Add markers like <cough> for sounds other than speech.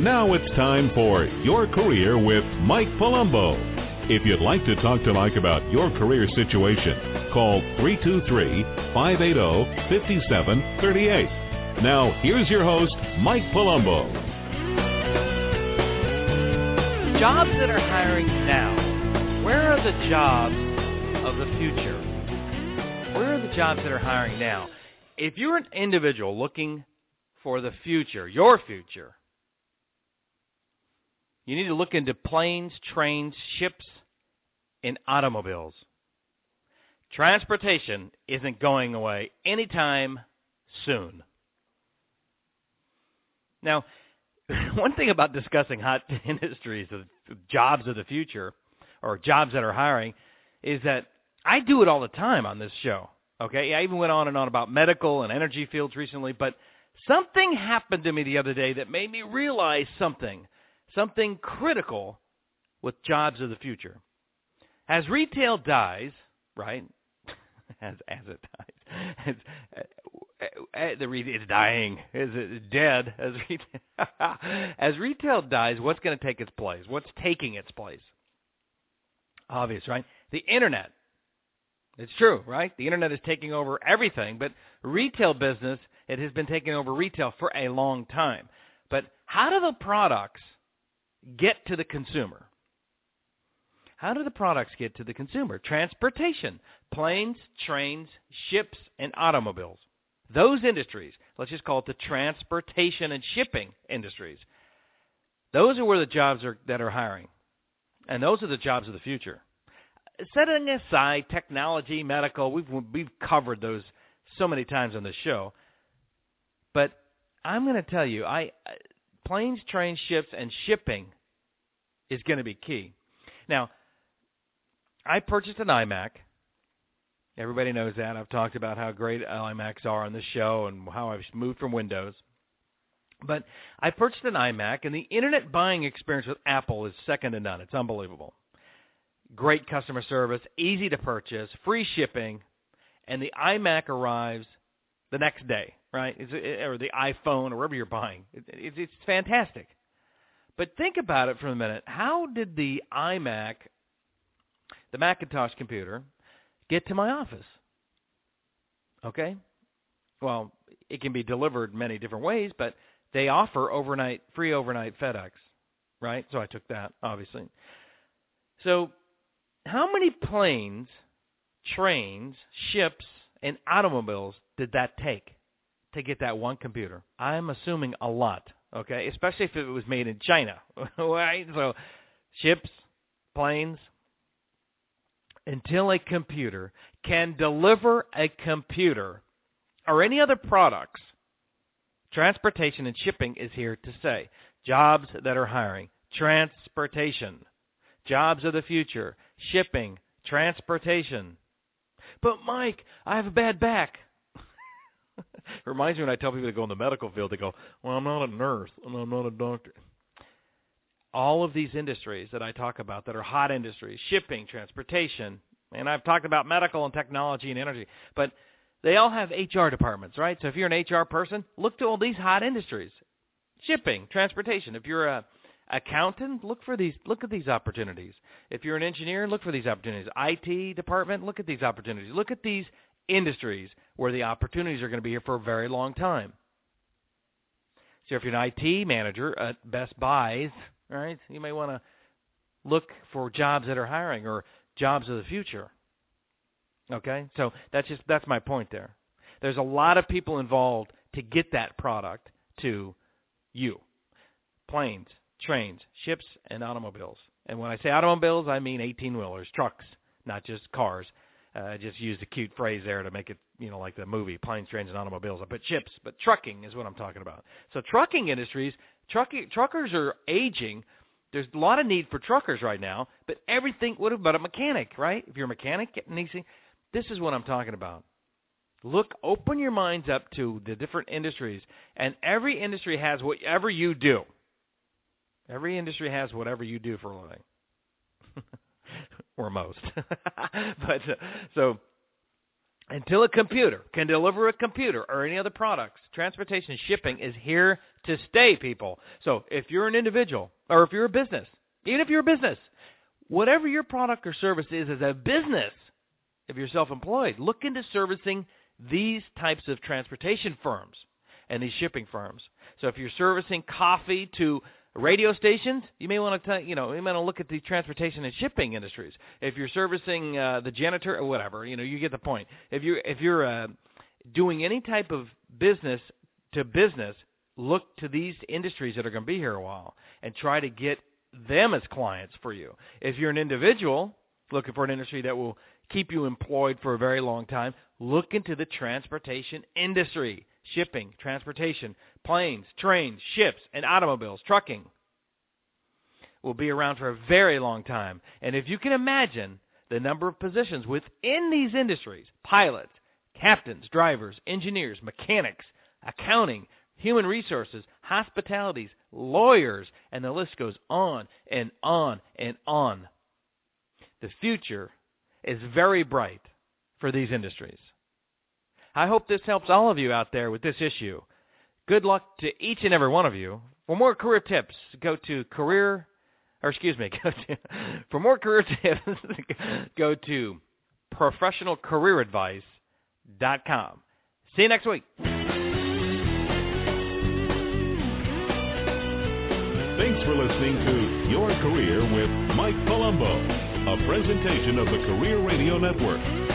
And now it's time for Your Career with Mike Palumbo. If you'd like to talk to Mike about your career situation, call 323 580 5738. Now, here's your host, Mike Palumbo. Jobs that are hiring now. Where are the jobs of the future? Where are the jobs that are hiring now? If you're an individual looking for the future, your future, you need to look into planes, trains, ships, and automobiles. Transportation isn't going away anytime soon. Now, <laughs> one thing about discussing hot <laughs> industries, of jobs of the future, or jobs that are hiring, is that I do it all the time on this show. Okay, I even went on and on about medical and energy fields recently, but something happened to me the other day that made me realize something, something critical with jobs of the future. As retail dies, right? <laughs> as as it dies, as, uh, uh, the re- it's dying, is it dead? As retail, <laughs> as retail dies, what's going to take its place? What's taking its place? Obvious, right? The internet it's true, right? The internet is taking over everything, but retail business, it has been taking over retail for a long time. But how do the products get to the consumer? How do the products get to the consumer? Transportation, planes, trains, ships, and automobiles. Those industries, let's just call it the transportation and shipping industries. Those are where the jobs are that are hiring. And those are the jobs of the future setting aside technology, medical, we've we've covered those so many times on the show. But I'm going to tell you, I planes, trains, ships, and shipping is going to be key. Now, I purchased an iMac. Everybody knows that. I've talked about how great iMacs are on this show and how I've moved from Windows. But I purchased an iMac, and the internet buying experience with Apple is second to none. It's unbelievable great customer service, easy to purchase, free shipping, and the iMac arrives the next day, right? or the iPhone or wherever you're buying. It's, it's fantastic. But think about it for a minute. How did the iMac, the Macintosh computer, get to my office? Okay? Well, it can be delivered many different ways, but they offer overnight free overnight FedEx, right? So I took that, obviously. So how many planes, trains, ships, and automobiles did that take to get that one computer? I'm assuming a lot, okay? Especially if it was made in China, <laughs> right? So, ships, planes, until a computer can deliver a computer or any other products, transportation and shipping is here to stay. Jobs that are hiring, transportation, jobs of the future, shipping, transportation. But Mike, I have a bad back. It <laughs> reminds me when I tell people to go in the medical field, they go, "Well, I'm not a nurse and I'm not a doctor." All of these industries that I talk about that are hot industries, shipping, transportation, and I've talked about medical and technology and energy, but they all have HR departments, right? So if you're an HR person, look to all these hot industries. Shipping, transportation. If you're a accountant, look for these look at these opportunities. If you're an engineer, look for these opportunities. IT department, look at these opportunities. Look at these industries where the opportunities are going to be here for a very long time. So if you're an IT manager at Best Buys, right, you may want to look for jobs that are hiring or jobs of the future. Okay? So that's just that's my point there. There's a lot of people involved to get that product to you. Planes, trains, ships, and automobiles. And when I say automobiles, I mean 18 wheelers, trucks, not just cars. Uh, just used a cute phrase there to make it, you know, like the movie Planes, Trains, and Automobiles. I put ships, but trucking is what I'm talking about. So trucking industries, trucking, truckers are aging. There's a lot of need for truckers right now, but everything. What about a mechanic, right? If you're a mechanic, getting these this is what I'm talking about. Look, open your minds up to the different industries, and every industry has whatever you do. Every industry has whatever you do for a living, or most. <laughs> but uh, so until a computer can deliver a computer or any other products, transportation shipping is here to stay, people. So if you're an individual or if you're a business, even if you're a business, whatever your product or service is as a business, if you're self employed, look into servicing these types of transportation firms and these shipping firms. So if you're servicing coffee to radio stations, you may want to, you know, you may want to look at the transportation and shipping industries. If you're servicing uh, the janitor or whatever, you know, you get the point. If you if you're uh, doing any type of business to business, look to these industries that are going to be here a while and try to get them as clients for you. If you're an individual looking for an industry that will keep you employed for a very long time, look into the transportation industry shipping, transportation, planes, trains, ships, and automobiles, trucking will be around for a very long time. And if you can imagine the number of positions within these industries pilots, captains, drivers, engineers, mechanics, accounting, human resources, hospitalities, lawyers, and the list goes on and on and on. The future is very bright for these industries. I hope this helps all of you out there with this issue. Good luck to each and every one of you. For more career tips, go to career, or excuse me, <laughs> go to, for more career <laughs> tips, go to professionalcareeradvice.com. See you next week. Thanks for listening to Your Career with Mike Palumbo, a presentation of the Career Radio Network.